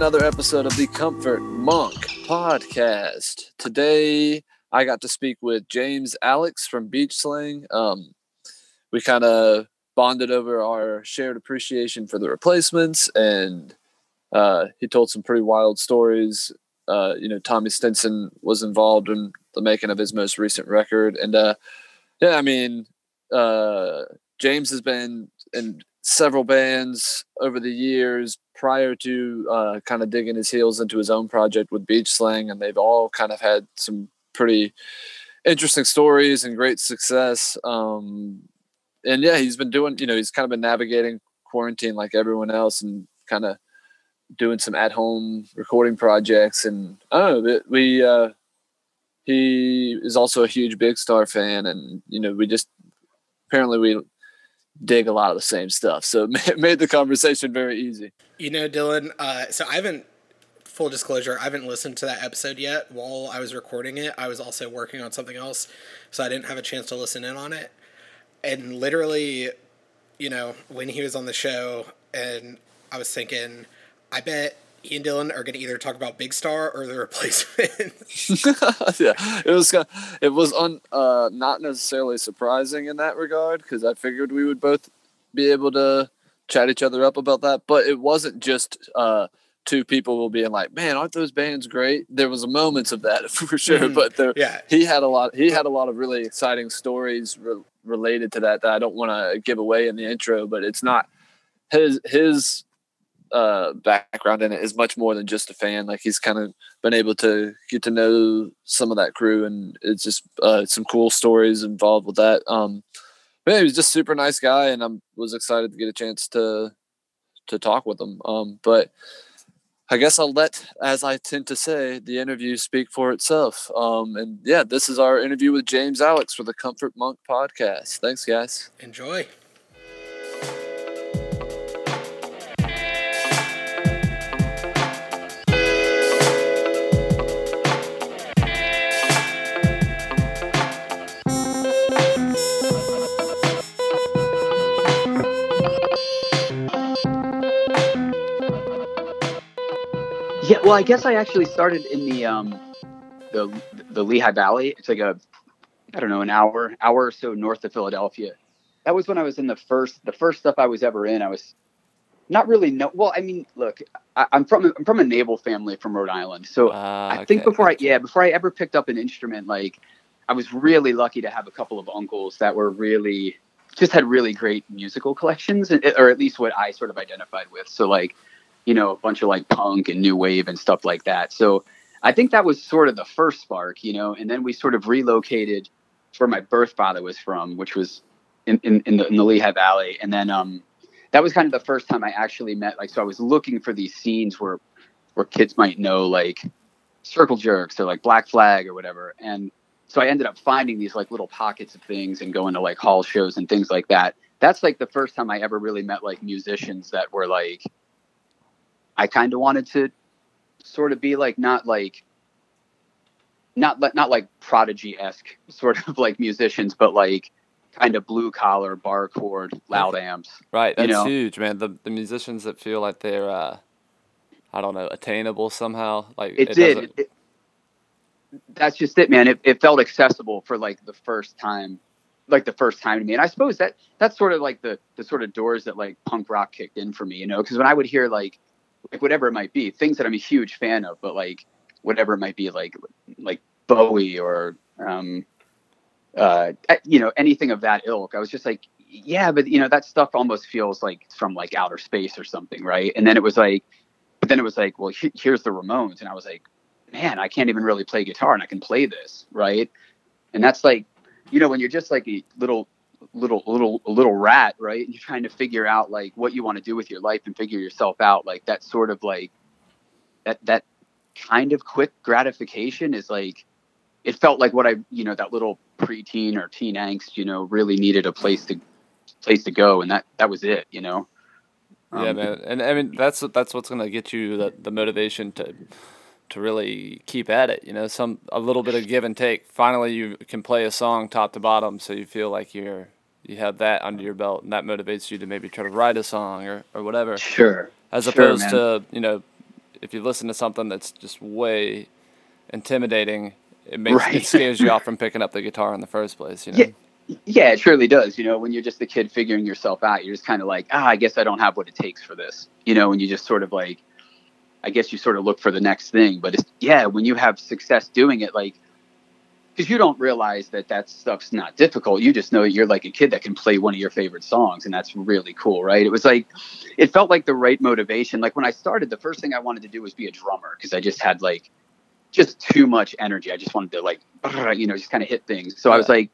Another episode of the Comfort Monk podcast. Today, I got to speak with James Alex from Beach Slang. Um, we kind of bonded over our shared appreciation for the replacements, and uh, he told some pretty wild stories. Uh, you know, Tommy Stinson was involved in the making of his most recent record, and uh, yeah, I mean, uh, James has been in several bands over the years prior to uh, kind of digging his heels into his own project with Beach Slang, and they've all kind of had some pretty interesting stories and great success. Um, and yeah, he's been doing, you know, he's kind of been navigating quarantine like everyone else, and kind of doing some at home recording projects. And I don't know, we uh, he is also a huge Big Star fan, and you know, we just apparently we dig a lot of the same stuff. So it made the conversation very easy. You know, Dylan, uh, so I haven't, full disclosure, I haven't listened to that episode yet. While I was recording it, I was also working on something else. So I didn't have a chance to listen in on it. And literally, you know, when he was on the show, and I was thinking, I bet he and Dylan are going to either talk about Big Star or the replacement. yeah, it was it was un, uh, not necessarily surprising in that regard because I figured we would both be able to chat each other up about that. But it wasn't just uh, two people will being like, "Man, aren't those bands great?" There was moments of that for sure, mm, but there, yeah, he had a lot. He had a lot of really exciting stories re- related to that that I don't want to give away in the intro. But it's not his his uh, background in it is much more than just a fan. Like he's kind of been able to get to know some of that crew, and it's just uh, some cool stories involved with that. Um, but yeah, he's just super nice guy, and I was excited to get a chance to to talk with him. Um, but I guess I'll let, as I tend to say, the interview speak for itself. Um, and yeah, this is our interview with James Alex for the Comfort Monk podcast. Thanks, guys. Enjoy. Well, I guess I actually started in the um, the the Lehigh Valley. It's like a I don't know an hour hour or so north of Philadelphia. That was when I was in the first the first stuff I was ever in. I was not really no. Well, I mean, look, I, am from I'm from a naval family from Rhode Island, so uh, I think before. I yeah before I ever picked up an instrument, like I was really lucky to have a couple of uncles that were really just had really great musical collections, or at least what I sort of identified with. So like you know, a bunch of like punk and new wave and stuff like that. So I think that was sort of the first spark, you know, and then we sort of relocated where my birth father was from, which was in, in, in, the, in the Lehigh Valley. And then um, that was kind of the first time I actually met, like, so I was looking for these scenes where, where kids might know like circle jerks or like black flag or whatever. And so I ended up finding these like little pockets of things and going to like hall shows and things like that. That's like the first time I ever really met like musicians that were like, I kind of wanted to sort of be like not like not not like prodigy esque sort of like musicians, but like kind of blue collar, bar chord, loud amps. Right, that's you know? huge, man. The the musicians that feel like they're uh, I don't know attainable somehow. Like it, it did. It, it, that's just it, man. It, it felt accessible for like the first time, like the first time to me. And I suppose that that's sort of like the the sort of doors that like punk rock kicked in for me, you know. Because when I would hear like like whatever it might be, things that I'm a huge fan of, but like whatever it might be, like like Bowie or um, uh, you know anything of that ilk. I was just like, yeah, but you know that stuff almost feels like from like outer space or something, right? And then it was like, but then it was like, well, he- here's the Ramones, and I was like, man, I can't even really play guitar, and I can play this, right? And that's like, you know, when you're just like a little little little little rat right? And you're trying to figure out like what you want to do with your life and figure yourself out. Like that sort of like that that kind of quick gratification is like it felt like what i you know that little preteen or teen angst you know really needed a place to place to go and that that was it you know? Um, yeah man and i mean that's that's what's going to get you the, the motivation to to really keep at it. You know, some a little bit of give and take. Finally, you can play a song top to bottom, so you feel like you're you have that under your belt, and that motivates you to maybe try to write a song or or whatever. Sure. as Sure, opposed man. to you know, if you listen to something that's just way intimidating, it makes Right. it scares you off from picking up the guitar in the first place. You know. Yeah. Yeah, it surely does. You know, when you're just a kid figuring yourself out, you're just kind of like, ah, I guess I don't have what it takes for this. You know, and you just sort of like, I guess you sort of look for the next thing. But it's, yeah, when you have success doing it, like, because you don't realize that that stuff's not difficult. You just know you're like a kid that can play one of your favorite songs, and that's really cool, right? It was like, it felt like the right motivation. Like when I started, the first thing I wanted to do was be a drummer because I just had like, just too much energy. I just wanted to like, you know, just kind of hit things. So I was like,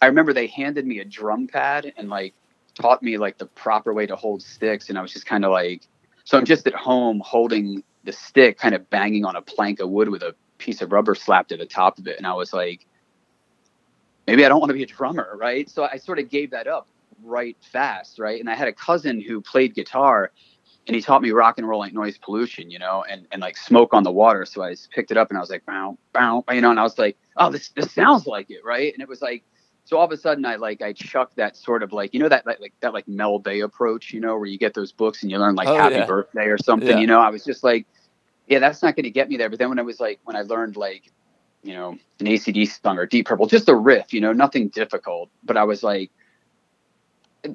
I remember they handed me a drum pad and like taught me like the proper way to hold sticks, and I was just kind of like, so I'm just at home holding the stick, kind of banging on a plank of wood with a piece of rubber slapped to the top of it, and I was like, maybe I don't want to be a drummer, right? So I sort of gave that up right fast, right? And I had a cousin who played guitar, and he taught me rock and roll ain't noise pollution, you know, and and like smoke on the water. So I picked it up and I was like, bow, bow, you know, and I was like, oh, this this sounds like it, right? And it was like, so all of a sudden I like I chucked that sort of like you know that like, like that like Mel Bay approach, you know, where you get those books and you learn like Oh, Happy yeah. Birthday or something, Yeah. you know. I was just like, yeah, that's not going to get me there. But then when I was like when I learned like you know an ACD song or Deep Purple, just a riff, you know, nothing difficult. But I was like,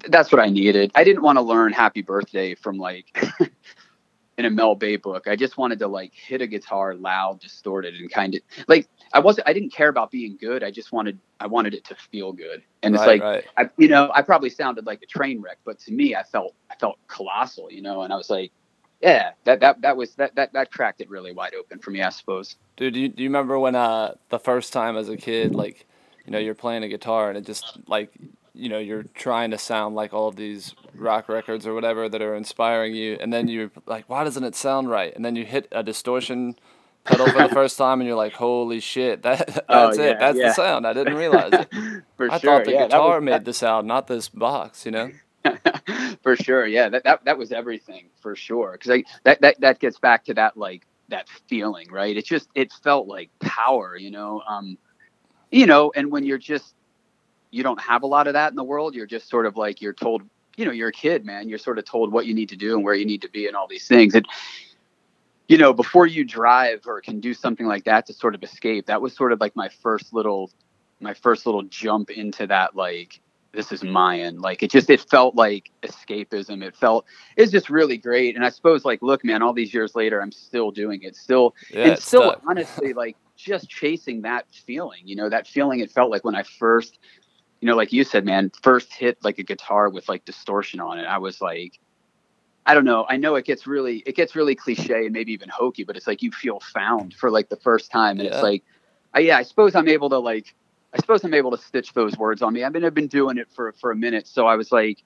that's what I needed. I didn't want to learn Happy Birthday from like in a Mel Bay book. I just wanted to like hit a guitar loud, distorted, and kind of like I wasn't. I didn't care about being good. I just wanted. I wanted it to feel good. And it's like right. I, you know, I probably sounded like a train wreck, but to me, I felt. I felt colossal, you know. And I was like, yeah, that that that was that that that cracked it really wide open for me, I suppose. Dude, do you, do you remember when uh the first time as a kid, like, you know, you're playing a guitar and it just like, you know, you're trying to sound like all of these rock records or whatever that are inspiring you, and then you're like, why doesn't it sound right? And then you hit a distortion pedal for the first time, and you're like, holy shit, that that's Oh, it, that's yeah. the sound. I didn't realize it. for I sure, thought the yeah, guitar was- made the sound, not this box. You know? for sure yeah that, that that was everything for sure because I that, that that gets back to that like that feeling right it just it felt like power you know um you know and when you're just you don't have a lot of that in the world you're just sort of like you're told you know you're a kid man you're sort of told what you need to do and where you need to be and all these things and you know before you drive or can do something like that to sort of escape that was sort of like my first little my first little jump into that like this is Mayan. Like it just it felt like escapism. It felt it's just really great. And I suppose like look, man, all these years later, I'm still doing it. Still Yeah, and still honestly like just chasing that feeling. You know, that feeling it felt like when I first, you know, like you said, man, first hit like a guitar with like distortion on it. I was like, I don't know. I know it gets really it gets really cliche and maybe even hokey, but it's like you feel found for like the first time. And Yeah. it's like, I, yeah, I suppose I'm able to like I suppose I'm able to stitch those words on me. I mean, I've been doing it for for a minute, so I was like,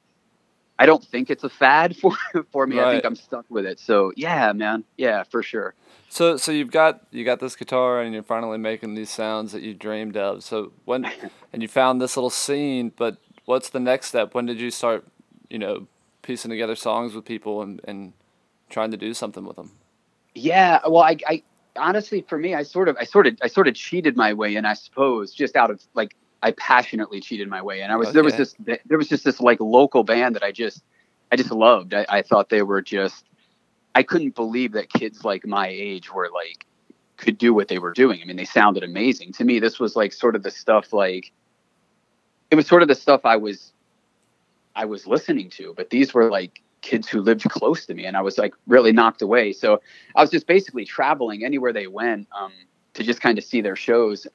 I don't think it's a fad for for me. I think I'm stuck with it. So yeah, man, yeah, for sure. So so you've got you got this guitar and you're finally making these sounds that you dreamed of. So when and you found this little scene, but what's the next step? When did you start, you know, piecing together songs with people and, and trying to do something with them? Yeah, well, I, I honestly, for me, I sort of, I sort of, I sort of cheated my way in. I suppose just out of like, I passionately cheated my way in. I was there was Okay. this there was just this like local band that I just, I just loved. I, I thought they were just, I couldn't believe that kids like my age were like could do what they were doing. I mean, they sounded amazing to me. This was like sort of the stuff like, it was sort of the stuff I was, I was listening to. But these were like kids who lived close to me, and I was like really knocked away. So I was just basically traveling anywhere they went um, to just kind of see their shows.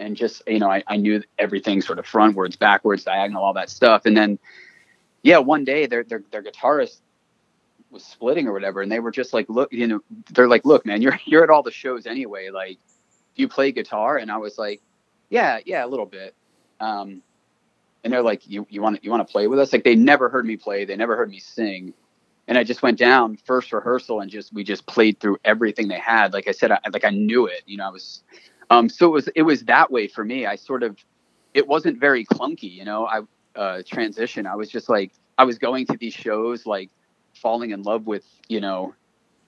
And just, you know, I, I knew everything sort of frontwards, backwards, diagonal, all that stuff. And then, yeah, one day their, their, their guitarist was splitting or whatever. And they were just like, look, you know, they're like, look, man, you're, you're at all the shows anyway. Like, do you play guitar? And I was like, yeah, yeah, a little bit. Um, and they're like, you, you want you want to play with us? Like they never heard me play. They never heard me sing and I just went down first rehearsal and just we just played through everything they had. Like I said, I, like I knew it. You know, I was um, so it was it was that way for me. I sort of it wasn't very clunky. You know, I uh, transition. I was just like I was going to these shows like falling in love with you know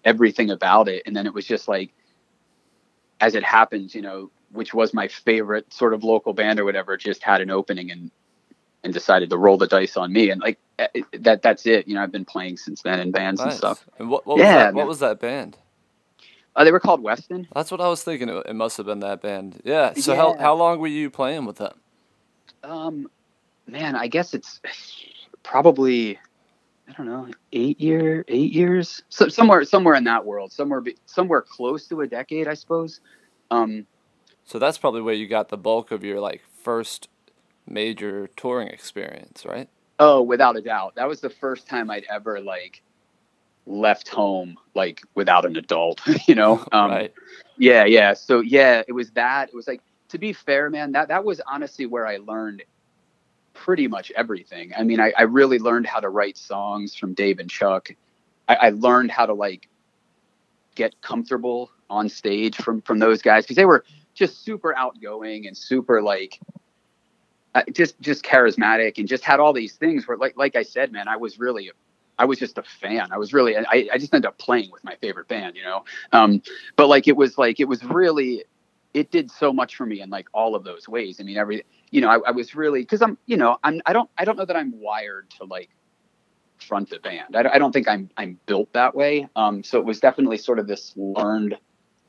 everything about it, and then it was just like as it happens, you know, which was my favorite sort of local band or whatever, just had an opening and and decided to roll the dice on me and like eh, eh, that that's it you know i've been playing since then in bands Nice. and stuff And what, what Yeah, was that? What was that band? uh, they were called weston That's what I was thinking. It, it must have been that band. Yeah. So how Yeah. how long were you playing with them? um man i guess it's probably i don't know eight year eight years so somewhere somewhere in that world somewhere somewhere close to a decade i suppose um So that's probably where you got the bulk of your like first major touring experience, right? Oh, without a doubt. That was the first time I'd ever like left home like without an adult, you know? Um right. yeah, yeah. So yeah, it was that. It was like to be fair, man, that that was honestly where I learned pretty much everything. I mean, I, I really learned how to write songs from Dave and Chuck. I, I learned how to like get comfortable on stage from from those guys because they were just super outgoing and super like uh, just just charismatic and just had all these things where like like I said, man, I was really I was just a fan. I was really I, I just ended up playing with my favorite band, you know. Um, but like it was like it was really it did so much for me in like all of those ways. I mean, every you know, I, I was really because I'm you know I'm I don't I don't know that I'm wired to like front the band. I, I don't think I'm I'm built that way. Um, so it was definitely sort of this learned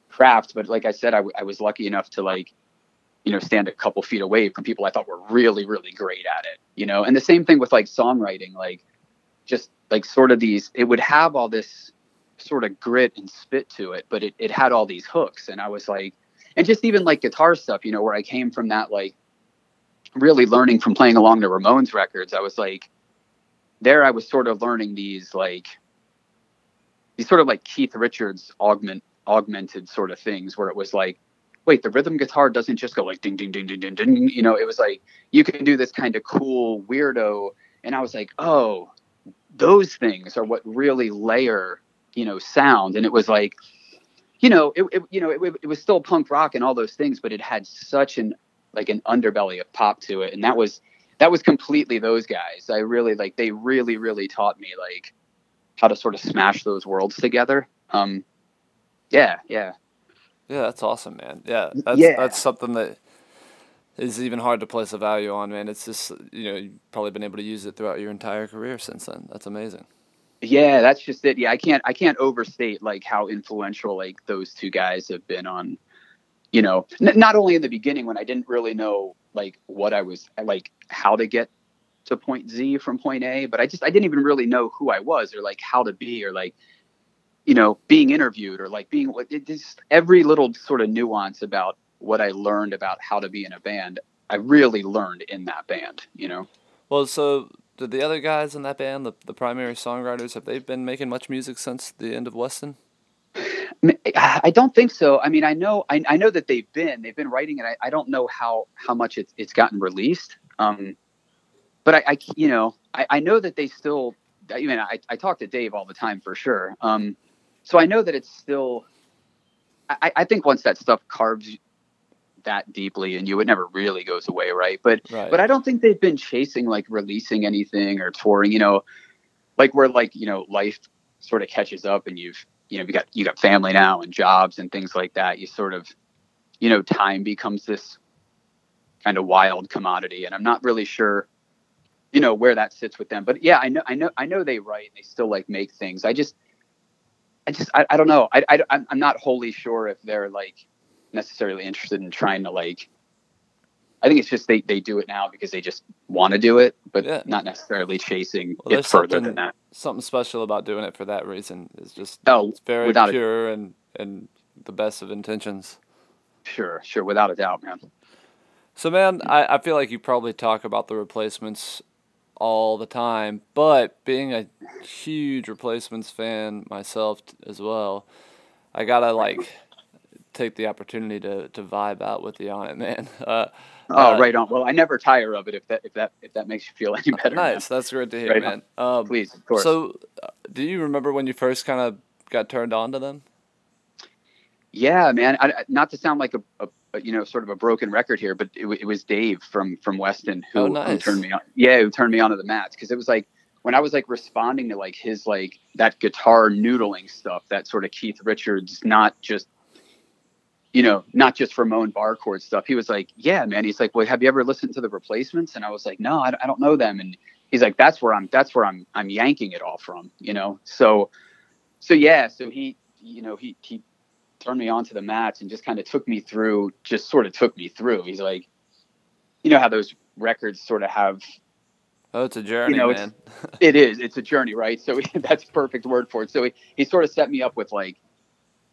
craft. But like I said, I was lucky enough to like you know stand a couple feet away from people I thought were really really great at it. You know, and the same thing with like songwriting, like just like sort of these. It would have all this sort of grit and spit to it, but it it had all these hooks, and I was like, and just even like guitar stuff, you know, where I came from that like really learning from playing along the Ramones records. I was like, there I was sort of learning these like these sort of like Keith Richards augment augmented sort of things where it was like, wait, the rhythm guitar doesn't just go like ding ding ding ding ding ding. You know, it was like you can do this kind of cool weirdo. And I was like, oh, those things are what really layer, you know, sound. And it was like, you know, it, it you know, it, it was still punk rock and all those things, but it had such an like an underbelly of pop to it. And that was that was completely those guys. I really like they really, really taught me like how to sort of smash those worlds together. Um yeah, yeah. Yeah, that's awesome, man. Yeah, that's Yeah. that's something that is even hard to place a value on, man. It's just you know you've probably been able to use it throughout your entire career since then. That's amazing. Yeah, that's just it. Yeah, I can't I can't overstate like how influential like those two guys have been on you know, n- not only in the beginning when I didn't really know like what I was like how to get to point Z from point A, but I just I didn't even really know who I was or like how to be or like you know, being interviewed or like being it just every little sort of nuance about what I learned about how to be in a band, I really learned in that band, you know. Well, so did the other guys in that band, the the primary songwriters, have they been making much music since the end of Weston? I don't think so. I mean, I know, I, I know that they've been, they've been writing it. I, I don't know how, how much it's, it's gotten released. Um, but I, I, you know, I, I know that they still, I mean, I, I talk to Dave all the time for sure. Um, so I know that it's still, I, I think once that stuff carves that deeply and you, it never really goes away. Right. But, Right. but I don't think they've been chasing like releasing anything or touring, you know, like where like, you know, life sort of catches up and you've, you know, you got, you got family now and jobs and things like that. You sort of, you know, time becomes this kind of wild commodity. And I'm not really sure, you know, where that sits with them, but yeah, I know, I know, I know they write, and they still like make things. I just, I just, I, I don't know. I, I, I'm not wholly sure if they're like necessarily interested in trying to like, I think it's just they, they do it now because they just want to do it, but Yeah. not necessarily chasing Well, it further than that. Something special about doing it for that reason is just Oh, it's very without a- pure and and the best of intentions. Sure, sure, without a doubt, man. So, man, I, I feel like you probably talk about the replacements all the time, but being a huge replacements fan myself t- as well, I gotta like take the opportunity to, to vibe out with you on it, man. Uh, Oh, Uh, right on. Well, I never tire of it. If that if that if that makes you feel any better. man. nice, that's great to hear, Right man. Um, Please, of course. so, uh, do you remember when you first kind of got turned on to them? Yeah, man. I, not to sound like a, a, you know sort of a broken record here, but it, it was Dave from from Weston who, Oh, who turned me on. Yeah, who turned me onto the mats because it was like when I was like responding to like his like that guitar noodling stuff, that sort of Keith Richards, not just you know, not just Ramone bar chord stuff. He was like, yeah, man. He's like, well, have you ever listened to the replacements? And I was like, no, I, I don't know them. And he's like, that's where I'm, that's where I'm, I'm yanking it all from, you know? So, so yeah, so he, you know, he, he turned me onto the mats and just kind of took me through, just sort of took me through. He's like, you know how those records sort of have Oh, it's a journey, you know, man. It's, it is. It's a journey, right? So that's perfect word for it. So he, he sort of set me up with like,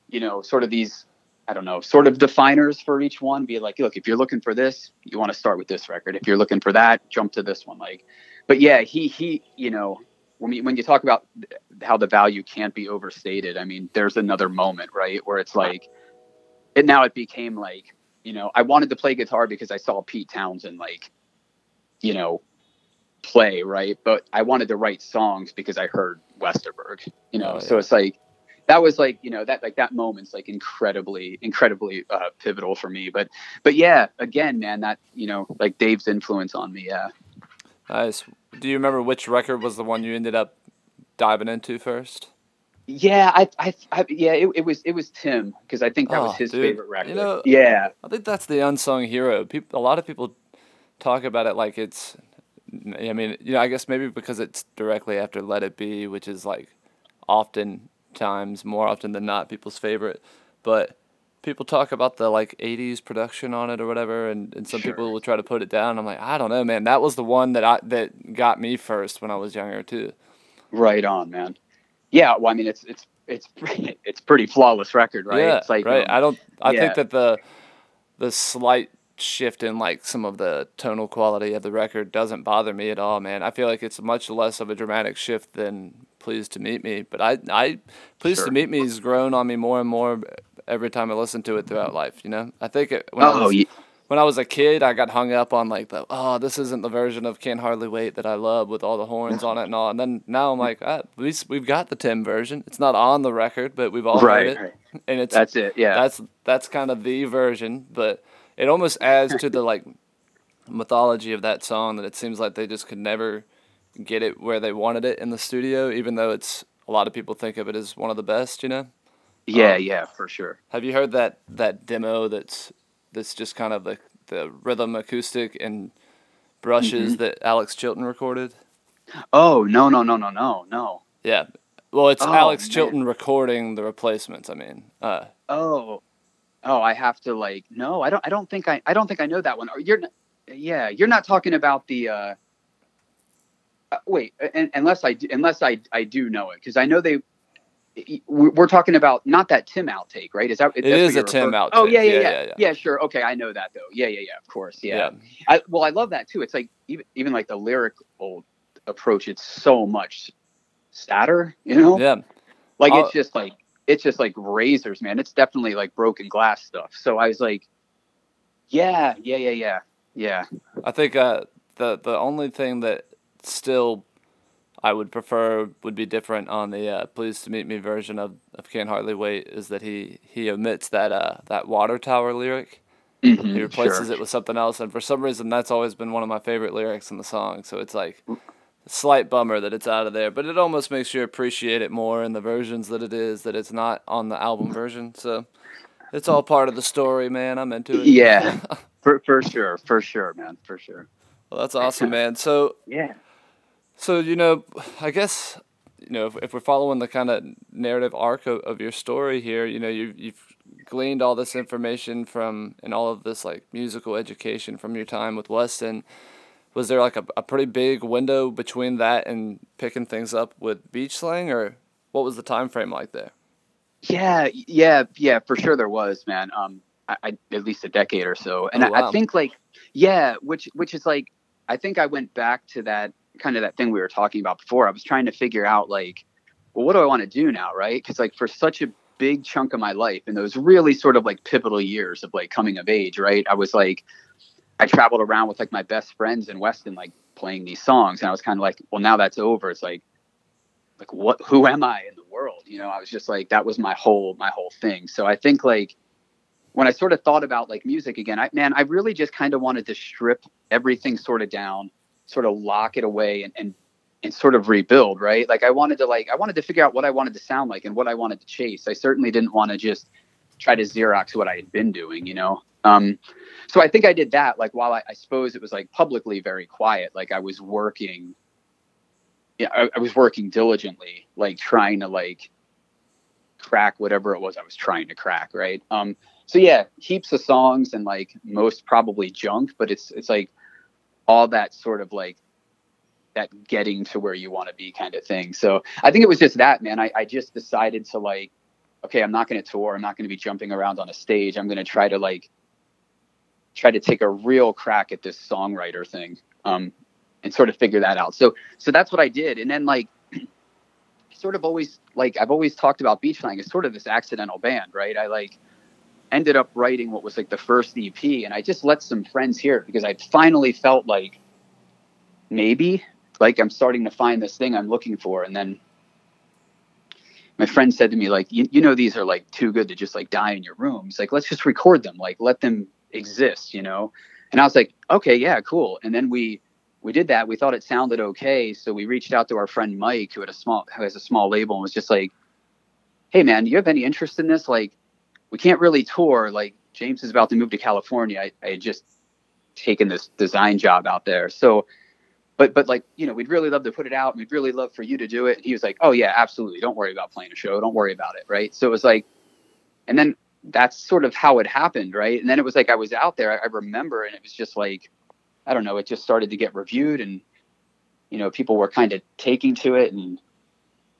you know, sort of these, I don't know, sort of definers for each one. Be like, look, if you're looking for this, you want to start with this record. If you're looking for that, jump to this one. Like, but yeah, he he, you know, when you, when you talk about how the value can't be overstated, I mean, there's another moment, right, where it's like, it now it became like, you know, I wanted to play guitar because I saw Pete Townshend like, you know, play, right? But I wanted to write songs because I heard Westerberg, you know. Oh, So it's like that was like, you know, that like that moment's like incredibly, incredibly uh, pivotal for me. But but yeah, again, man, that you know, like Dave's influence on me. Yeah. Nice. Do you remember which record was the one you ended up diving into first? Yeah, I, I, I yeah, it, it was, it was Tim because I think that Oh, was ah, his dude, favorite record. you know- yeah, I think that's the unsung hero. People, a lot of people talk about it like it's. I mean, you know, I guess maybe because it's directly after "Let It Be," which is like often times, more often than not, people's favorite. But people talk about the like '80s production on it or whatever, and, and some Sure. people will try to put it down. I'm like, I don't know, man. That was the one that I that got me first when I was younger too. right on, man. Yeah, well, I mean, it's, it's, it's, it's pretty flawless record, right? Yeah, it's like, right. um, I don't. I yeah. think that the the slight shift in like some of the tonal quality of the record doesn't bother me at all, man. I feel like it's much less of a dramatic shift than "Pleased to Meet Me," but I, I, "Pleased Sure. to Meet Me" has grown on me more and more every time I listen to it throughout life. You know, I think it, when I oh, was ye- when I was a kid, I got hung up on like the oh, this isn't the version of "Can't Hardly Wait" that I love with all the horns on it and all. And then now I'm like, ah, we s- we've got the Tim version. It's not on the record, but we've all right, heard it, right. and it's That's it. Yeah. that's that's kind of the version, but it almost adds to the like mythology of that song that it seems like they just could never get it where they wanted it in the studio, even though it's a lot of people think of it as one of the best. You know, yeah, um, yeah, for sure. have you heard that that demo that's that's just kind of the the rhythm acoustic and brushes that Alex Chilton recorded? Oh, no, no, no, no, no, no. Yeah. Well, it's Oh, Alex man. Chilton recording the replacements. I mean, uh, Oh, oh, I have to like. No, I don't. I don't think I. I don't think I know that one. Or You're. Yeah, you're not talking about the. uh, uh Wait, un unless I do- unless I I do know it because I know they. We're talking about not that Tim outtake, right? Is that It is a Tim referring- Oh yeah, yeah, Yeah, yeah, yeah, yeah, yeah. Sure. Okay, I know that though. Yeah, yeah, yeah. Of course. yeah. Yeah. I, well, I love that too. It's like even even like the lyrical approach. It's so much sadder, you know. Yeah. Like I'll- it's just like it's just like razors, man. It's definitely like broken glass stuff. So I was like, yeah, yeah, yeah, yeah, yeah. I think uh, the the only thing that still I would prefer would be different on the uh, "Pleased to Meet Me" version of, of "Can't Hardly Wait" is that he he omits that uh, that water tower lyric. Mhm, He replaces sure. it with something else, and for some reason that's always been one of my favorite lyrics in the song. So it's like a slight bummer that it's out of there, but it almost makes you appreciate it more in the versions that it is that it's not on the album version. So it's all part of the story, man. I'm into it. Yeah, for for sure, for sure, man, for sure. well, that's awesome, man. So Yeah. So you know, I guess you know if, if we're following the kind of narrative arc of, of your story here, you know, you've you've gleaned all this information from and all of this like musical education from your time with Weston. Was there like a, a pretty big window between that and picking things up with beach slang, or what was the time frame like there? Yeah, yeah, yeah, for sure there was, man. Um, I, I at least a decade or so, and Oh, I. I think like, yeah, which which is like, I think I went back to that kind of that thing we were talking about before. I was trying to figure out like, well, what do I want to do now, right? Because like for such a big chunk of my life, in those really sort of like pivotal years of like coming of age, right? I was like, I traveled around with like my best friends in Weston, like playing these songs, and I was kind of like, well, now that's over. It's like, like what? Who am I in the world? You know, I was just like, that was my whole my whole thing. So I think like when I sort of thought about like music again, I man, I really just kind of wanted to strip everything sort of down, sort of lock it away, and and and sort of rebuild, right? Like I wanted to like I wanted to figure out what I wanted to sound like and what I wanted to chase. I certainly didn't want to just try to Xerox what I had been doing, you know. Um, so I think I did that. Like while I, I suppose it was like publicly very quiet, like I was working. Yeah, I, I was working diligently, like trying to like crack whatever it was I was trying to crack, right? Um, so yeah, heaps of songs and like most probably junk, but it's it's like all that sort of like that getting to where you want to be kind of thing. So I think it was just that, man. I, I just decided to like, okay, I'm not going to tour. I'm not going to be jumping around on a stage. I'm going to try to like, try to take a real crack at this songwriter thing, um, and sort of figure that out. So, so that's what I did. And then like, sort of always like I've always talked about Beach as sort of this accidental band, right? I like ended up writing what was like the first EP, and I just let some friends hear it because I finally felt like maybe like I'm starting to find this thing I'm looking for, and then my friend said to me like you, you know these are like too good to just like die in your rooms like let's just record them like let them exist you know and i was like okay yeah cool and then we we did that. We thought it sounded okay, so we reached out to our friend Mike, who had a small who has a small label, and was just like, "Hey, man, do you have any interest in this? Like, we can't really tour. Like, James is about to move to California. I, I had just taken this design job out there, so." But, but like you know we'd really love to put it out we'd really love for you to do it and he was like oh yeah absolutely don't worry about playing a show don't worry about it right so it was like and then that's sort of how it happened right and then it was like i was out there I, I remember and it was just like I don't know, it just started to get reviewed and, you know, people were kind of taking to it. And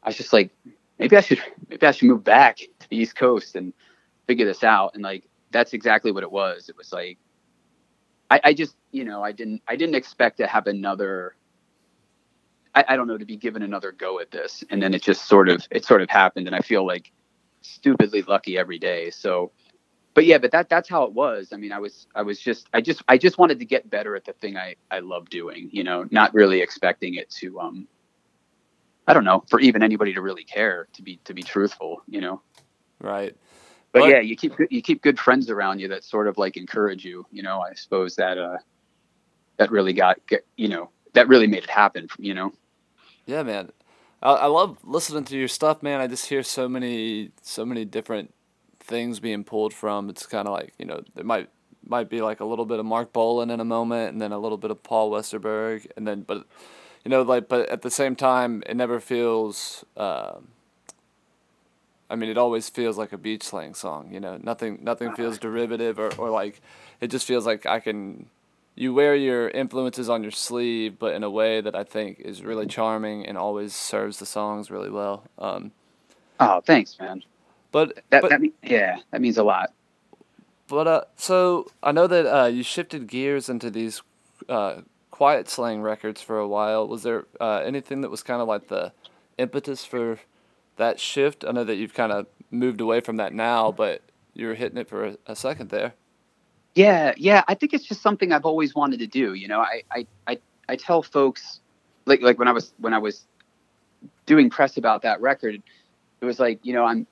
I was just like, maybe I should, maybe I should move back to the East Coast and figure this out. And like, that's exactly what it was. It was like, I, I just, you know, I didn't, I didn't expect to have another, I, I don't know, to be given another go at this. And then it just sort of, it sort of happened. And I feel like stupidly lucky every day. So, but yeah, but that that's how it was. I mean, I was I was just I just I just wanted to get better at the thing I I love doing. You know, not really expecting it to um I don't know for even anybody to really care to be to be truthful. You know. Right. But, but yeah, you keep you keep good friends around you that sort of like encourage you. You know, I suppose that uh that really got you know that really made it happen. You know. Yeah, man. I, I love listening to your stuff, man. I just hear so many so many different things being pulled from. It's kind of like you know there might might be like a little bit of Marc Bolan in a moment, and then a little bit of Paul Westerberg, and then but you know like but at the same time it never feels. Uh, I mean, it always feels like a beach slang song. You know, nothing nothing feels derivative or, or like it just feels like I can. You wear your influences on your sleeve, but in a way that I think is really charming and always serves the songs really well. Um, oh, thanks, man. But that, but, that mean, yeah, that means a lot. But uh, so I know that uh, you shifted gears into these uh, quiet slang records for a while. Was there uh, anything that was kind of like the impetus for that shift? I know that you've kind of moved away from that now, but you were hitting it for a, a second there. Yeah, yeah. I think it's just something I've always wanted to do. You know, I, I, I, I tell folks like like when I was when I was doing press about that record, it was like you know I'm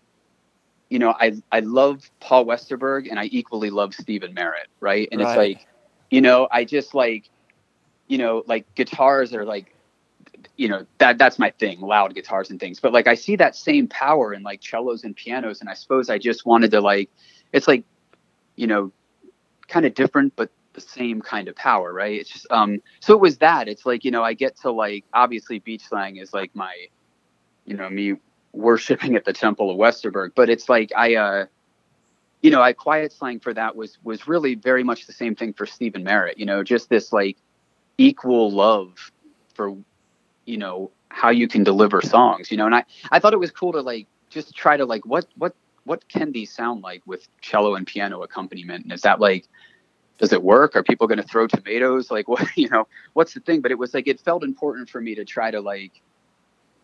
you know, I I love Paul Westerberg and I equally love Stephin Merritt, right? And right. it's like, you know, I just like, you know, like guitars are like, you know, that that's my thing, loud guitars and things. But like I see that same power in like cellos and pianos, and I suppose I just wanted to like, it's like, you know, kind of different, but the same kind of power, right? It's just um. So it was that. It's like you know, I get to like obviously beach slang is like my, you know, me worshiping at the temple of Westerberg. But it's like I, uh, you know, I quiet slang for that was was really very much the same thing for Stephin Merritt. You know, just this like equal love for, you know, how you can deliver songs. You know, and I I thought it was cool to like just try to like what what what can these sound like with cello and piano accompaniment? And is that like does it work? Are people going to throw tomatoes? Like what, you know, what's the thing? But it was like, it felt important for me to try to like,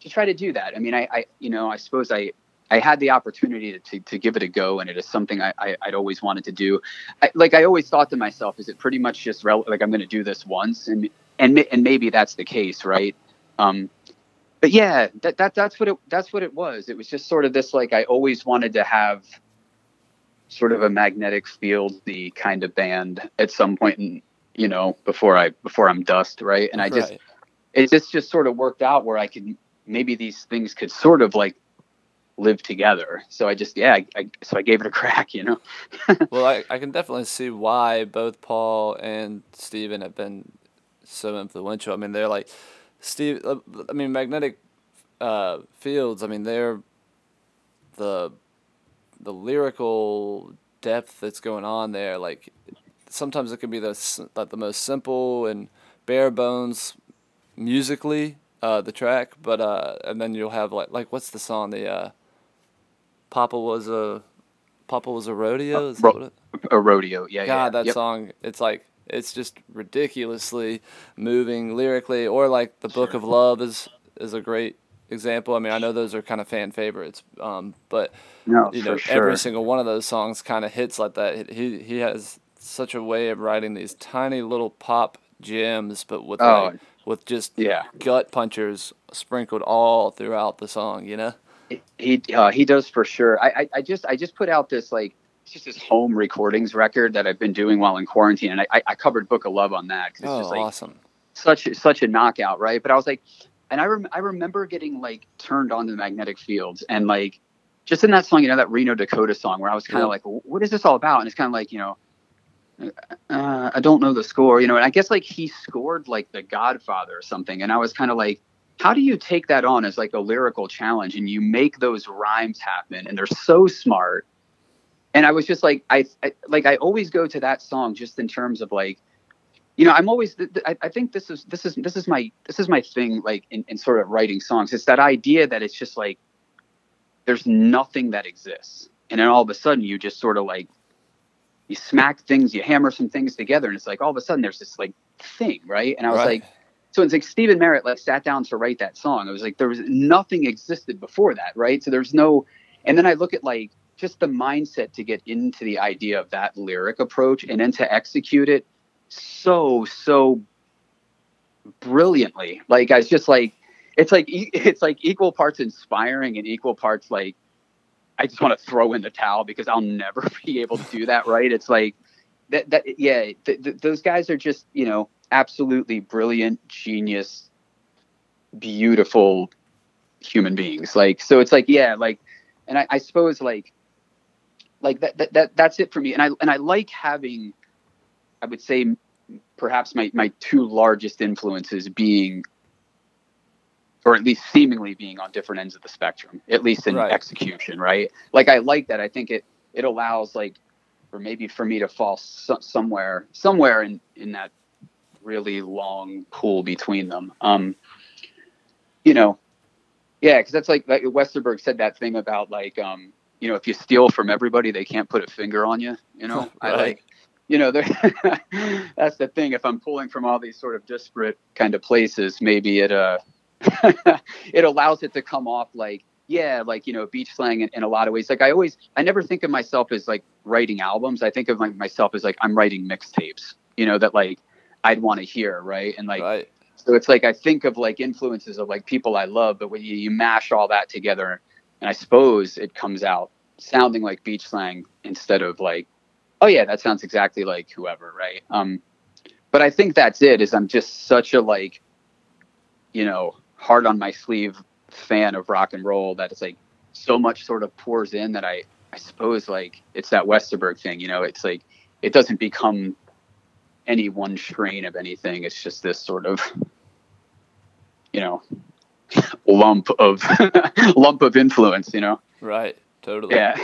to try to do that. I mean, I, I you know, I suppose I, I had the opportunity to, to, to, give it a go, and it is something I, I, would always wanted to do. I, like I always thought to myself, is it pretty much just rel- like I'm going to do this once, and and and maybe that's the case, right? Um, but yeah, that, that that's what it that's what it was. It was just sort of this like I always wanted to have sort of a magnetic field the kind of band at some point in you know before I before I'm dust, right? And I just right. it just just sort of worked out where I could maybe these things could sort of like live together. So I just yeah, I, I, so I gave it a crack, you know. well, I, I can definitely see why both Paul and Stephin have been so influential. I mean, they're like Steve. Uh, I mean, magnetic uh, fields. I mean, they're the the lyrical depth that's going on there. Like sometimes it can be the like the most simple and bare bones musically uh, the track, but uh, and then you'll have like like what's the song the uh, Papa was a Papa was a rodeo. Is ro- a rodeo, yeah. God, yeah. that yep. song. It's like it's just ridiculously moving lyrically, or like the Book of Love is is a great example. I mean, I know those are kind of fan favorites, um, but no, you know, sure. every single one of those songs kind of hits like that. He he has such a way of writing these tiny little pop gems, but with oh, like, with just yeah. gut punchers sprinkled all throughout the song. You know, he uh, he does for sure. I, I I just I just put out this like just this home recordings record that I've been doing while in quarantine, and I I covered Book of Love on that. Cause it's oh, just like awesome! Such such a knockout, right? But I was like, and I rem- I remember getting like turned on to the magnetic fields and like just in that song, you know, that Reno Dakota song where I was kind of yeah. like, what is this all about? And it's kind of like, you know, uh, I don't know the score, you know, and I guess like he scored like The Godfather or something. And I was kind of like, how do you take that on as like a lyrical challenge and you make those rhymes happen and they're so smart? And I was just like, I, I like, I always go to that song just in terms of like, you know, I'm always, I, I think this is, this is, this is my, this is my thing, like in, in sort of writing songs. It's that idea that it's just like, there's nothing that exists. And then all of a sudden you just sort of like you smack things, you hammer some things together, and it's like all of a sudden there's this like thing, right? And I was right. like, so it's like Stephin Merritt like sat down to write that song. It was like there was nothing existed before that, right? So there's no, and then I look at like just the mindset to get into the idea of that lyric approach and then to execute it so so brilliantly. Like I was just like, it's like it's like equal parts inspiring and equal parts like I just want to throw in the towel because I'll never be able to do that. Right? It's like that. That yeah. Th- th- those guys are just you know absolutely brilliant, genius, beautiful human beings. Like so, it's like yeah, like, and I, I suppose like, like that, that that that's it for me. And I and I like having, I would say, perhaps my my two largest influences being or at least seemingly being on different ends of the spectrum, at least in right. execution, right? Like I like that. I think it it allows like, or maybe for me to fall so, somewhere somewhere in in that really long pool between them. Um, you know, yeah, because that's like, like Westerberg said that thing about like, um, you know, if you steal from everybody, they can't put a finger on you. You know, right. I like you know, that's the thing. If I'm pulling from all these sort of disparate kind of places, maybe it uh it allows it to come off like yeah like you know beach slang in, in, a lot of ways like i always i never think of myself as like writing albums i think of like myself as like i'm writing mixtapes you know that like i'd want to hear right and like right. so it's like i think of like influences of like people i love but when you, you mash all that together and i suppose it comes out sounding like beach slang instead of like oh yeah that sounds exactly like whoever right um but i think that's it is i'm just such a like you know hard on my sleeve fan of rock and roll that it's like so much sort of pours in that I I suppose like it's that Westerberg thing, you know, it's like it doesn't become any one strain of anything. It's just this sort of you know lump of lump of influence, you know. Right. Totally. Yeah.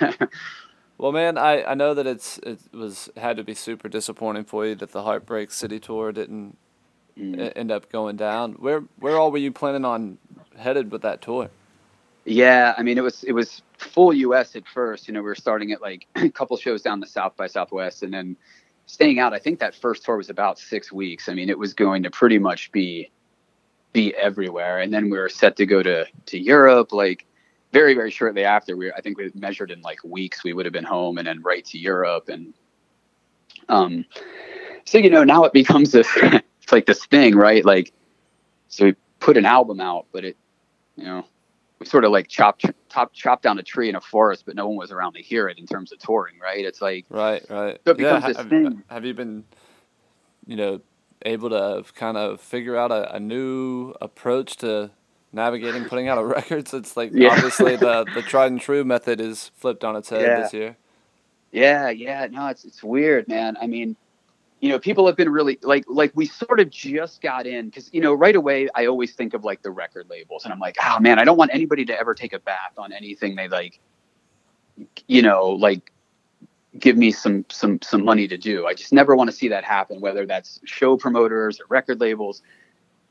well, man, I, I know that it's it was had to be super disappointing for you that the Heartbreak City tour didn't mm. end up going down. Where where all were you planning on headed with that tour? Yeah, I mean it was it was full U.S. at first. You know, we were starting at like a couple shows down the South by Southwest, and then staying out. I think that first tour was about six weeks. I mean, it was going to pretty much be be everywhere. And then we were set to go to to Europe, like very very shortly after. We I think we measured in like weeks. We would have been home, and then right to Europe, and um. So you know now it becomes this it's like this thing, right? Like, so we put an album out, but it, you know, we sort of like chopped top chopped down a tree in a forest, but no one was around to hear it in terms of touring, right? It's like right, right. So it becomes yeah, this have, thing. Have you been, you know, able to kind of figure out a, a new approach to navigating putting out records. It's like Yeah. obviously the the tried and true method is flipped on its head Yeah. this year. Yeah, yeah, no, it's it's weird, man. I mean, you know, people have been really like like we sort of just got in because you know right away I always think of like the record labels and I'm like, oh man, I don't want anybody to ever take a bath on anything they like, you know, like give me some some some money to do. I just never want to see that happen, whether that's show promoters or record labels.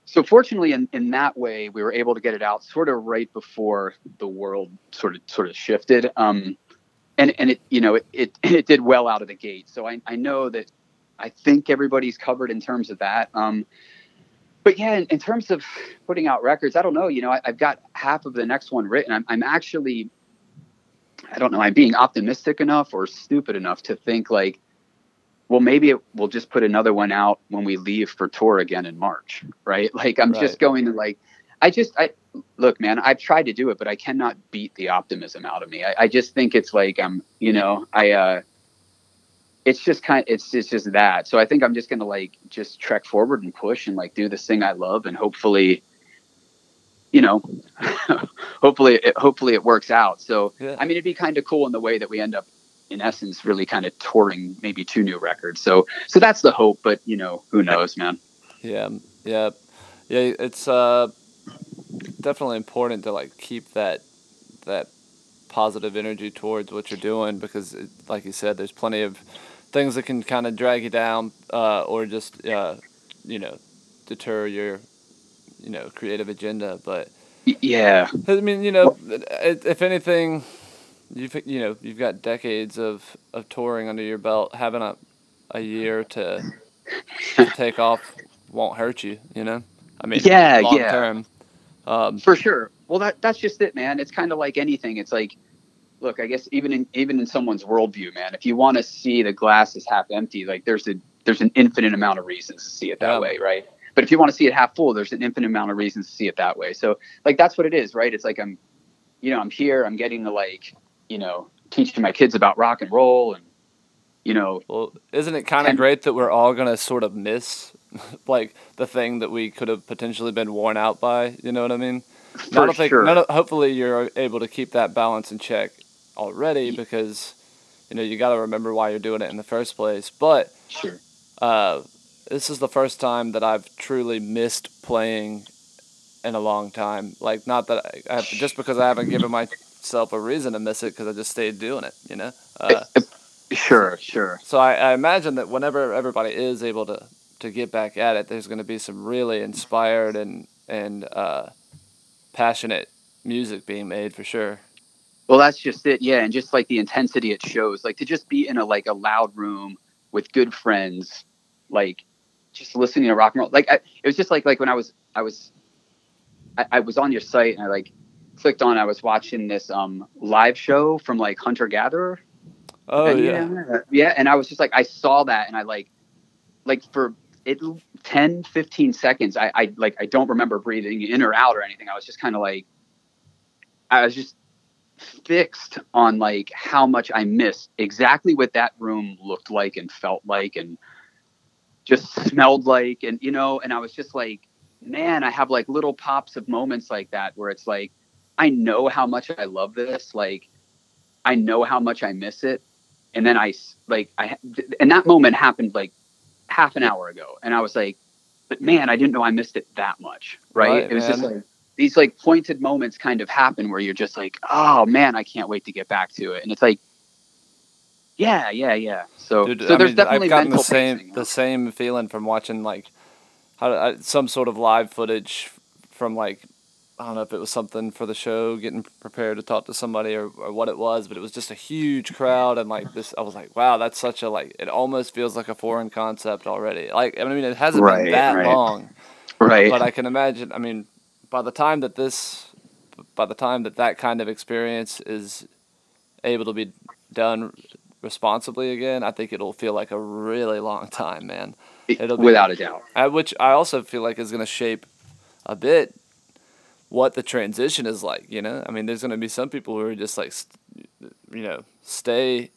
So fortunately, in, in that way, we were able to get it out sort of right before the world sort of sort of shifted. Um, and and it you know it, it it did well out of the gate. So I I know that I think everybody's covered in terms of that. Um, but yeah, in, in terms of putting out records, I don't know. You know, I, I've got half of the next one written. I'm I'm actually I don't know. I'm being optimistic enough or stupid enough to think like, well, maybe it, we'll just put another one out when we leave for tour again in March, right? Like I'm Right. just going to like, I just I look, man. I've tried to do it, but I cannot beat the optimism out of me. I, I just think it's like I'm, you know, I. uh it's just kind of, it's it's just that so i think i'm just gonna like just trek forward and push and like do this thing i love and hopefully you know hopefully it, hopefully it works out so Yeah. i mean it'd be kind of cool in the way that we end up in essence really kind of touring maybe two new records so so that's the hope but you know who knows man Yeah, yeah, yeah. It's uh, definitely important to like keep that that positive energy towards what you're doing because, it, like you said, there's plenty of things that can kind of drag you down uh, or just uh, you know deter your you know creative agenda. But yeah I mean, you know, if anything, you've you know you've got decades of, of touring under your belt. Having a a year to, to take off won't hurt you. You know, I mean, Yeah, long yeah. term. Um, for sure well that that's just it man it's kind of like anything it's like look i guess even in even in someone's worldview man if you want to see the glass is half empty like there's a there's an infinite amount of reasons to see it that Yeah. way right but if you want to see it half full there's an infinite amount of reasons to see it that way so like that's what it is right it's like i'm you know i'm here i'm getting to like you know teaching my kids about rock and roll and you know well, isn't it kind of great that we're all gonna sort of miss like the thing that we could have potentially been worn out by? You know what I mean? for don't sure of, hopefully, you're able to keep that balance in check already because you know you got to remember why you're doing it in the first place. But sure uh, this is the first time that I've truly missed playing in a long time. Like, not that I, I have, just because I haven't given myself a reason to miss it because I just stayed doing it. You know. Uh, sure sure so I, I imagine that whenever everybody is able to, to get back at it, there's going to be some really inspired and and uh, passionate music being made for sure. Well, that's just it. Yeah, and just like the intensity it shows, like to just be in a like a loud room with good friends, like just listening to rock and roll. Like I, it was just like like when I was I was I, I was on your site and I like clicked on. I was watching this um live show from like Hunter Gatherer. Oh And, yeah. yeah, and I was just like I saw that and I like like for it 10 15 seconds I I like I don't remember breathing in or out or anything. I was just kind of like I was just fixed on like how much I missed exactly what that room looked like and felt like and just smelled like and you know and I was just like man I have like little pops of moments like that where it's like I know how much I love this like I know how much I miss it. And then i like I and that moment happened like half an hour ago and I was like but man I didn't know I missed it that much right, Right, it was just like these like pointed moments kind of happen where you're just like, oh man, I can't wait to get back to it. And it's like, yeah, yeah, yeah. So, Dude, so I there's mean, definitely I've gotten the same pacing. the same feeling from watching like how I, some sort of live footage from like I don't know if it was something for the show, getting prepared to talk to somebody or, or what it was, but it was just a huge crowd and like this. I was like, wow, that's such a like. It almost feels like a foreign concept already. Like I mean, it hasn't Right, been that right. long, right. but I can imagine. I mean, by the time that this, by the time that that kind of experience is able to be done responsibly again, I think it'll feel like a really long time, man. it'll be- without a doubt. Which I also feel like is going to shape a bit what the transition is like. You know, I mean, there's going to be some people who are just like, st- you know, stay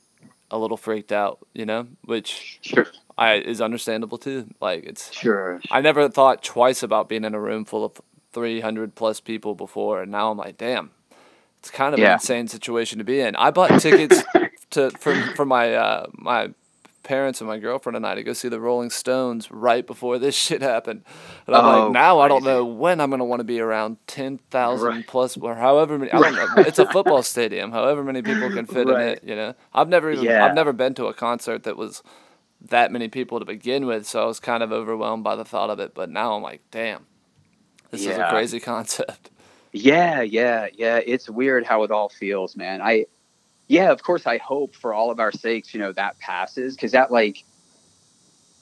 a little freaked out. You know, which Sure, I is understandable too. Like it's sure. I never thought twice about being in a room full of 300 plus people before, and now I'm like, damn, it's kind of Yeah. an insane situation to be in. I bought tickets to for for my uh, my parents and my girlfriend and I to go see the Rolling Stones right before this shit happened. And I'm Oh, like, now I don't know when I'm gonna want to be around 10,000 Right. plus or however many. I don't know. It's a football stadium. However many people can fit in it. You know, I've never even Yeah. I've never been to a concert that was that many people to begin with, so I was kind of overwhelmed by the thought of it. But now I'm like, damn, this is a crazy concept. Yeah, yeah, yeah. It's weird how it all feels, man. I, yeah, of course, I hope for all of our sakes, you know, that passes because that, like,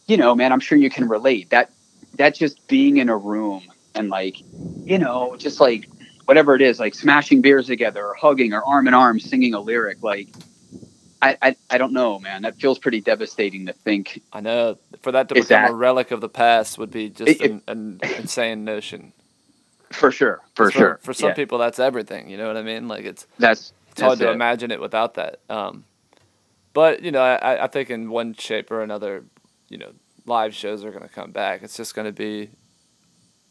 you know, man, I'm sure you can relate. That, that just being in a room and, like, you know, just like whatever it is, like smashing beers together or hugging or arm in arm singing a lyric, like, I, I, I don't know, man. That feels pretty devastating to think. I know for that to become that- a relic of the past would be just It- an, an insane notion. For sure, for sure. For some Yeah, people, that's everything. You know what I mean? Like it's that's it's hard that's to it. imagine it without that. Um, but you know, I, I think in one shape or another, you know, live shows are going to come back. It's just going to be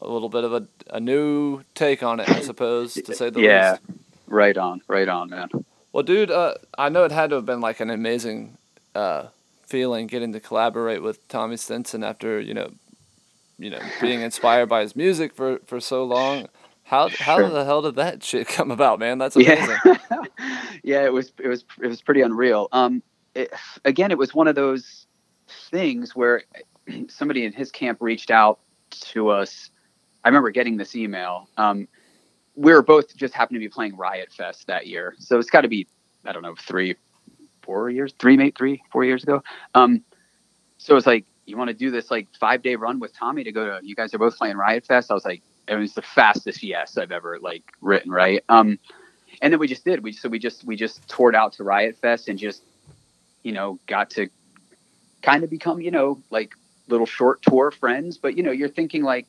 a little bit of a, a new take on it, I suppose, to say the Yeah. least. Right on, right on, man. Well, dude, uh, I know it had to have been like an amazing uh, feeling getting to collaborate with Tommy Stinson after you know, you know, being inspired by his music for, for so long. How how Sure. the hell did that shit come about, man? That's amazing. Yeah, yeah. It was it was it was pretty unreal. Um, it, again, it was one of those things where somebody in his camp reached out to us. I remember getting this email. Um, we were both just happened to be playing Riot Fest that year, so it's got to be I don't know three, four years, three, maybe three, four years ago. Um, so it's like you want to do this like five day run with Tommy to go to. You guys are both playing Riot Fest. I was like, it was the fastest yes I've ever like written. Right. Um, and then we just did. We so we just we just toured out to Riot Fest and just you know got to kind of become you know like little short tour friends. But you know you're thinking like,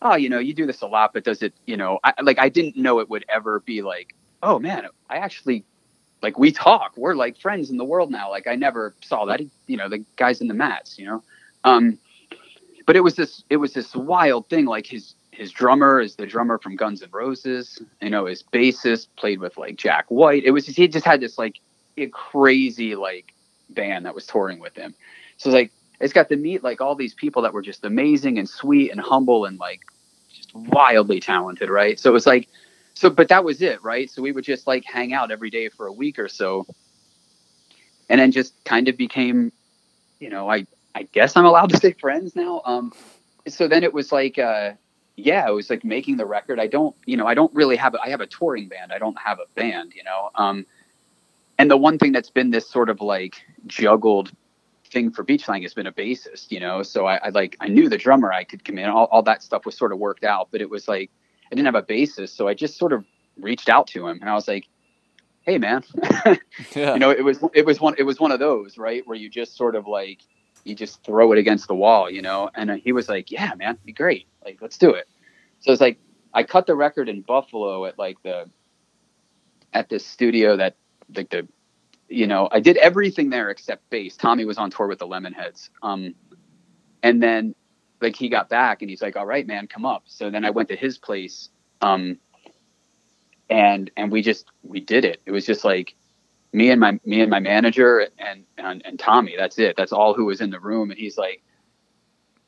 oh you know you do this a lot, but does it you know I, like I didn't know it would ever be like oh man I actually like we talk we're like friends in the world now like I never saw that you know the guys in the mats you know um but it was this it was this wild thing like his his drummer is the drummer from Guns N' Roses. You know, his bassist played with like Jack White. It was just, he just had this like a crazy like band that was touring with him. So like it's got to meet like all these people that were just amazing and sweet and humble and like just wildly talented, right? So it was like so but that was it, right? So we would just like hang out every day for a week or so. And then just kind of became, you know, I I guess I'm allowed to say friends now. Um so then it was like uh yeah, it was like making the record. I don't, you know, I don't really have, a, I have a touring band. I don't have a band, you know? Um, and the one thing that's been this sort of like juggled thing for beach Beachlang has been a bassist, you know? So I, I like, I knew the drummer I could come in, all, all that stuff was sort of worked out, but it was like, I didn't have a bassist. So I just sort of reached out to him and I was like, Hey man, Yeah. you know, it was, it was one, it was one of those, right. Where you just sort of like, you just throw it against the wall, you know? And uh, he was like, yeah, man, be great. Like, let's do it. So it's like, I cut the record in Buffalo at like the, at this studio that like the, you know, I did everything there except bass. Tommy was on tour with the Lemonheads. Um, and then like he got back and he's like, all right, man, come up. So then I went to his place. Um, and, and we just, we did it. It was just like, me and my me and my manager and, and and Tommy. That's it. That's all who was in the room. And he's like,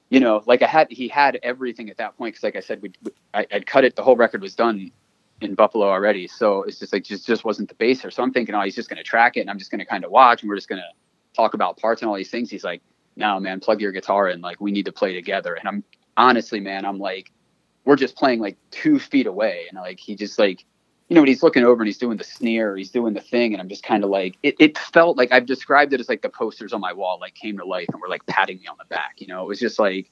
you know, like I had he had everything at that point because, like I said, we I, I'd cut it. The whole record was done in Buffalo already. So it's just like just just wasn't the baser. So I'm thinking, oh, he's just gonna track it, and I'm just gonna kind of watch, and we're just gonna talk about parts and all these things. He's like, no, man, plug your guitar in. Like we need to play together. And I'm honestly, man, I'm like, we're just playing like two feet away, and like he just like you know, when he's looking over and he's doing the sneer, he's doing the thing, and I'm just kind of like, it, it felt like I've described it as like the posters on my wall like came to life and were like patting me on the back. You know, it was just like,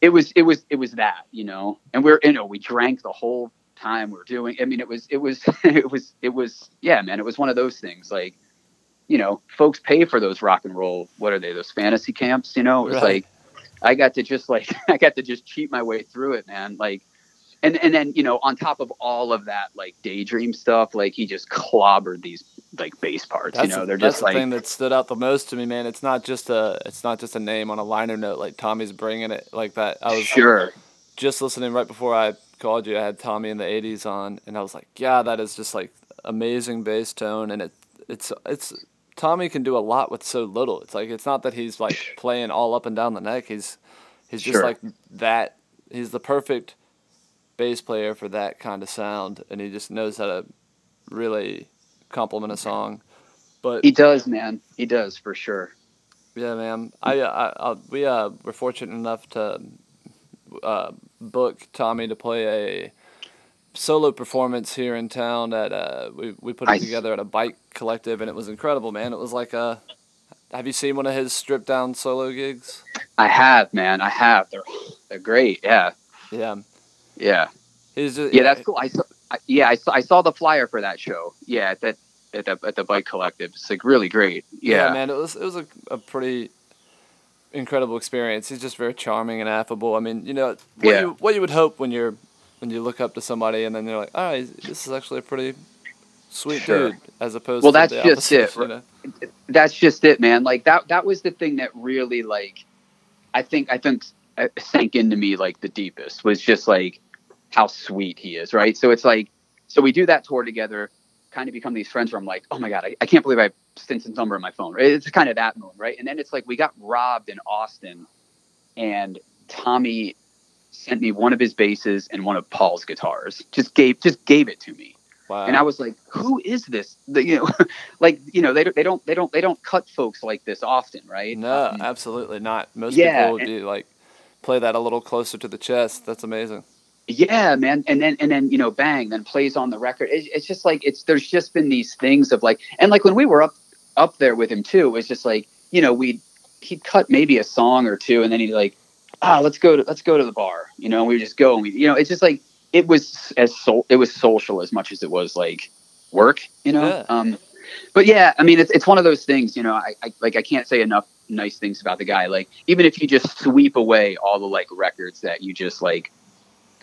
it was, it was, it was that, you know, and we're, you know, we drank the whole time we are doing. I mean, it was, it was, it was, it was, yeah, man, it was one of those things like, you know, folks pay for those rock and roll. What are they? Those fantasy camps, you know, it was Right. like, I got to just like, I got to just cheat my way through it, man. Like, and and then you know on top of all of that like daydream stuff like he just clobbered these like bass parts That's, you know they're that's just the like thing that stood out the most to me, man. It's not just a it's not just a name on a liner note like Tommy's bringing it like that. I was sure just listening right before I called you, I had Tommy in the '80s on, and I was like, yeah, that is just like amazing bass tone, and it it's it's Tommy can do a lot with so little. It's like it's not that he's like playing all up and down the neck. He's he's just Sure. like that. He's the perfect bass player for that kind of sound, and he just knows how to really complement a song. But He does, man. He does for sure. yeah, man. I, I, I we uh were fortunate enough to uh, book Tommy to play a solo performance here in town at uh we we put it Nice. together at a bike collective and it was incredible, man. It was like a have you seen one of his stripped down solo gigs? I have, man. I have. They're they're great. Yeah, Yeah. Yeah, He's just yeah. That's cool. I saw. I, yeah, I saw. I saw the flyer for that show. Yeah, at that at the at the bike collective. It's like really great. Yeah, Yeah, man, it was it was a, a pretty incredible experience. He's just very charming and affable. I mean, you know, what Yeah. you what you would hope when you're when you look up to somebody and then you're like, oh, this is actually a pretty sweet Sure. dude, as opposed to Well, that's just it, you know? that's just it, man. Like that. That was the thing that really like. I think. I think uh, sank into me like the deepest was just like how sweet he is, right? So it's like, so we do that tour together, kind of become these friends where I'm like, oh my god, I, I can't believe I have Stinson's number on my phone. Right? It's kind of that moment, right? And then it's like we got robbed in Austin, and Tommy sent me one of his basses and one of Paul's guitars. Just gave just gave it to me, Wow. and I was like, who is this? The, you know, like you know they don't they don't they don't they don't cut folks like this often, right? no, Um, absolutely not. Most yeah, people would and- be like play that a little closer to the chest. That's amazing. Yeah man and then and then you know bang then plays on the record. It, it's just like it's there's just been these things of like and like when we were up up there with him too it was just like you know we'd he'd cut maybe a song or two and then he'd like ah let's go to let's go to the bar you know and we just go and we you know it's just like it was as so it was social as much as it was like work you know? Yeah. um but yeah i mean it's, it's one of those things you know I, I like i can't say enough nice things about the guy. Like even if you just sweep away all the like records that you just like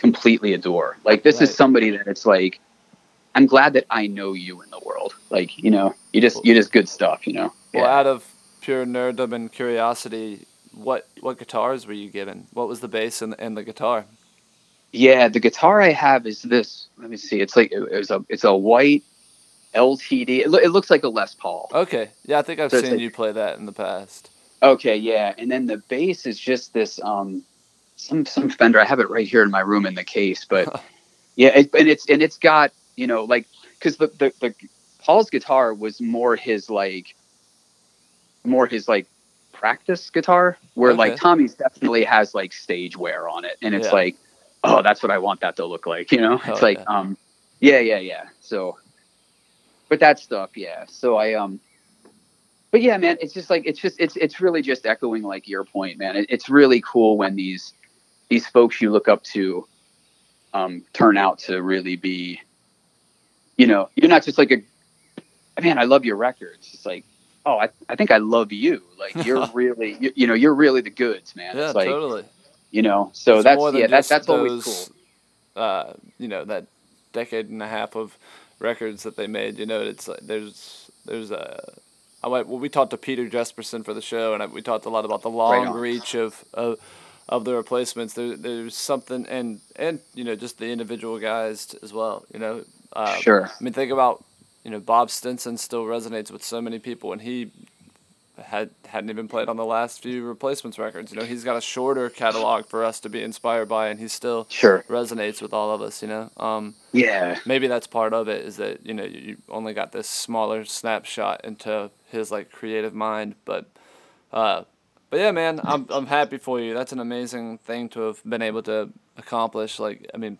completely adore like this is somebody that it's like i'm glad that i know you in the world like you know you just you just good stuff you know Well, Yeah. out of pure nerddom and curiosity, what what guitars were you given? What was the bass and, and the guitar? Yeah, the guitar I have is this. Let me see. It's like it, it was a it's a white LTD. It, loo- it looks like a Les Paul. Okay, yeah, I think I've So seen like- you play that in the past. Okay, yeah. And then the bass is just this um some some Fender. I have it right here in my room in the case, but yeah, it, and it's and it's got you know like because the, the the Paul's guitar was more his like more his like practice guitar, where Okay. like Tommy's definitely has like stage wear on it, and it's Yeah. like oh that's what I want that to look like, you know? It's like yeah. um yeah yeah yeah. So, but that stuff, yeah. So I um but yeah, man, it's just like it's just it's it's really just echoing like your point, man. It, it's really cool when these these folks you look up to um, turn out to really be, you know, you're not just like a man. I love your records. It's like, oh, I, I think I love you. Like you're really, you, you know, you're really the goods, man. Yeah, it's like, totally. you know, so It's that's yeah, that, that's always those, cool. Uh, you know that decade and a half of records that they made. You know, it's like there's there's a. I went, well, we talked to Peter Jesperson for the show, and I, we talked a lot about the long on. reach of, of of the replacements. There, there's something, and and you know, just the individual guys t- as well. You know, uh, Sure. I mean, think about you know Bob Stinson still resonates with so many people, and he had hadn't even played on the last few replacements records. You know, he's got a shorter catalog for us to be inspired by, and he still Sure. resonates with all of us. You know, um, Yeah. maybe that's part of it is that you know you only got this smaller snapshot into his like creative mind, but. Uh, but yeah, man, I'm I'm happy for you. That's an amazing thing to have been able to accomplish. Like, I mean,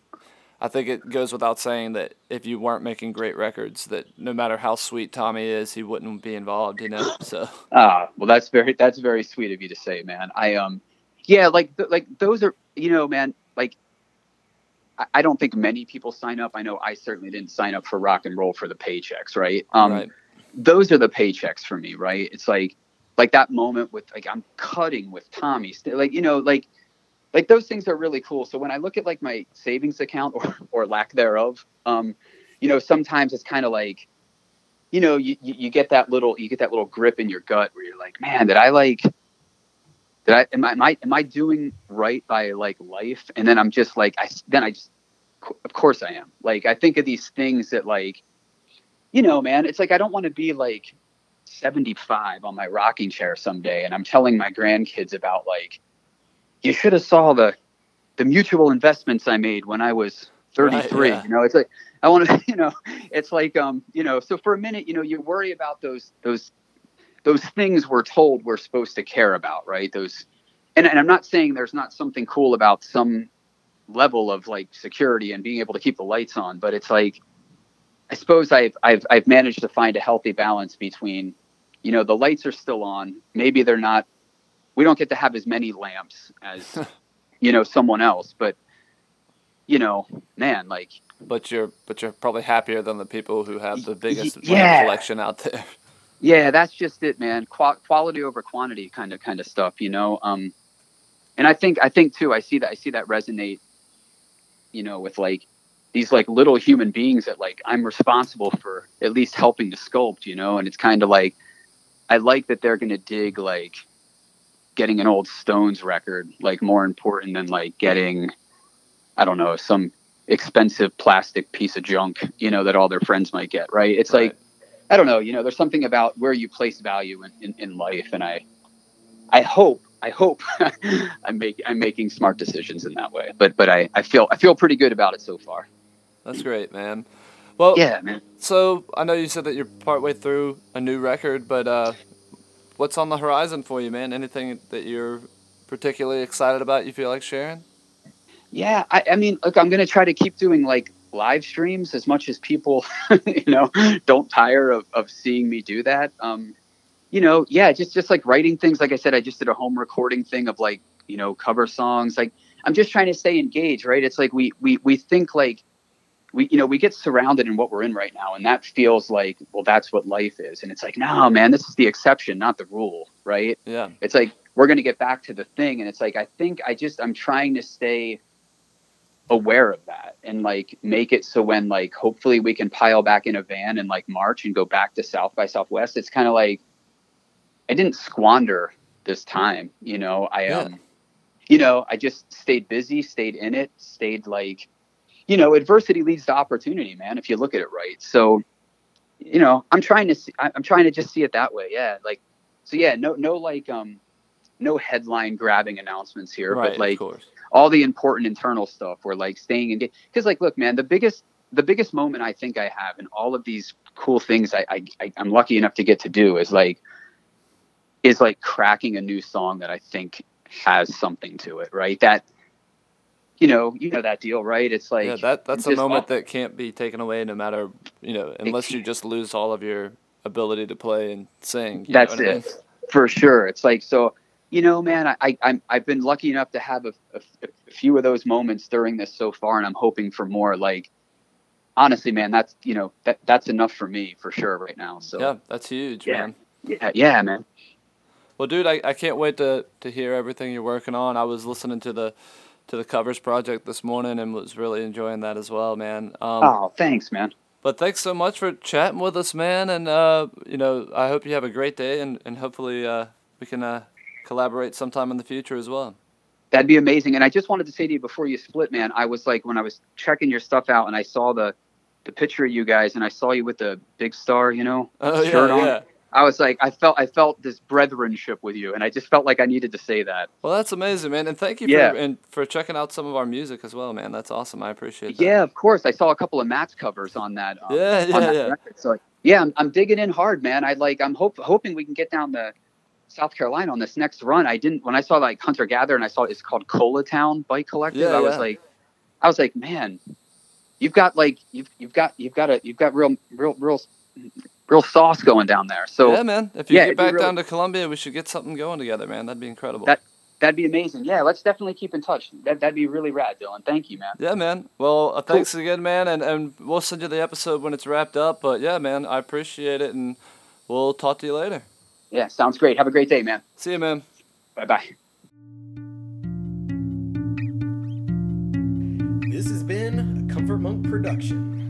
I think it goes without saying that if you weren't making great records, that no matter how sweet Tommy is, he wouldn't be involved. You know, so Ah, well, that's very that's very sweet of you to say, man. I um, yeah, like th- like those are you know, man, like I, don't think many people sign up. I know I certainly didn't sign up for rock and roll for the paychecks, right? Um, right, those are the paychecks for me, right? It's like like that moment with like I'm cutting with Tommy, like you know, like like those things are really cool. So when I look at like my savings account or or lack thereof, um, you know, sometimes it's kind of like, you know, you, you you get that little you get that little grip in your gut where you're like, man, did I like did I am I am I am I doing right by like life? And then I'm just like I then I just of course I am. Like I think of these things that like, you know, man, it's like I don't want to be like 75 on my rocking chair someday and I'm telling my grandkids about like you should have saw the the mutual investments I made when I was 33. Right, yeah. You know, it's like I want to, you know, it's like um, you know, so for a minute, you know, you worry about those those those things we're told we're supposed to care about, right? Those and, and I'm not saying there's not something cool about some level of like security and being able to keep the lights on, but it's like I suppose I've I've I've managed to find a healthy balance between, you know, the lights are still on. Maybe they're not. We don't get to have as many lamps as, you know, someone else. But, you know, man, like. But you're but you're probably happier than the people who have the biggest yeah. collection out there. Yeah, that's just it, man. Qu- quality over quantity, kind of kind of stuff, you know. Um, and I think I think too. I see that I see that resonate, you know, with like these like little human beings that like I'm responsible for at least helping to sculpt, you know, and it's kind of like I like that they're gonna dig like getting an old Stones record like more important than like getting I don't know some expensive plastic piece of junk, you know, that all their friends might get, right? It's right. like I don't know, you know, there's something about where you place value in, in, in life, and I I hope I hope I'm making I'm making smart decisions in that way. But but I, I feel I feel pretty good about it so far. That's great, man. Well, yeah, man. So I know you said that you're partway through a new record, but uh, what's on the horizon for you, man? Anything that you're particularly excited about? You feel like sharing? Yeah, I, I mean, look, I'm gonna try to keep doing like live streams as much as people, you know, don't tire of, of seeing me do that. Um, you know, yeah, just just like writing things. Like I said, I just did a home recording thing of like you know cover songs. Like I'm just trying to stay engaged, right? It's like we we we think like we you know we get surrounded in what we're in right now and that feels like well that's what life is. And it's like no man this is the exception not the rule right? Yeah. It's like we're going to get back to the thing and it's like i think i just i'm trying to stay aware of that and like make it so when like hopefully we can pile back in a van and like march and go back to south by southwest it's kind of like i didn't squander this time you know i yeah. um you know i just stayed busy stayed in it stayed like you know, adversity leads to opportunity, man, if you look at it right. So, you know, I'm trying to see, I'm trying to just see it that way. Yeah. Like, so yeah, no, no, like, um, no headline grabbing announcements here, right, but like all the important internal stuff we're like staying engaged. Cause like, look, man, the biggest, the biggest moment I think I have in all of these cool things I, I, I I'm lucky enough to get to do is like, is like cracking a new song that I think has something to it, right? That you know, you know that deal, right? It's like yeah, that that's a moment that can't be taken away, no matter you know, unless you just lose all of your ability to play and sing. That's it, I mean? for sure. It's like so, you know, man. I, I am I've been lucky enough to have a, a, a few of those moments during this so far, and I'm hoping for more. Like, honestly, man, that's you know that that's enough for me for sure right now. So yeah, that's huge, yeah. man. Yeah, yeah, man. Well, dude, I, I can't wait to to hear everything you're working on. I was listening to the to the covers project this morning and was really enjoying that as well, man. Um, oh, thanks, man. But thanks so much for chatting with us, man. And uh, you know, I hope you have a great day, and and hopefully uh, we can uh, collaborate sometime in the future as well. That'd be amazing. And I just wanted to say to you before you split, man. I was like when I was checking your stuff out, and I saw the the picture of you guys, and I saw you with the Big Star, you know, oh, shirt yeah, on. Yeah. I was like, I felt, I felt this brethrenship with you, and I just felt like I needed to say that. Well, that's amazing, man, and thank you yeah. for and for checking out some of our music as well, man. That's awesome. I appreciate that. Yeah, of course. I saw a couple of Mats covers on that. Um, yeah, yeah, that yeah. Record. So, yeah, I'm, I'm digging in hard, man. I like, I'm hope, hoping we can get down to South Carolina on this next run. I didn't when I saw like Hunter Gatherer, and I saw it's called Cola Town Bike Collective. Yeah, I was like, I was like, man, you've got like you've you've got you've got a you've got real real real real sauce going down there. So yeah, man. If you yeah, get back really, down to Columbia, we should get something going together, man. That'd be incredible. That that'd be amazing. Yeah, let's definitely keep in touch. That that'd be really rad, Dylan. Thank you, man. Yeah, man. Well, uh, thanks cool. again, man, and and we'll send you the episode when it's wrapped up. But yeah, man, I appreciate it, and we'll talk to you later. Yeah, sounds great. Have a great day, man. See you, man. Bye bye. This has been a Comfort Monk production.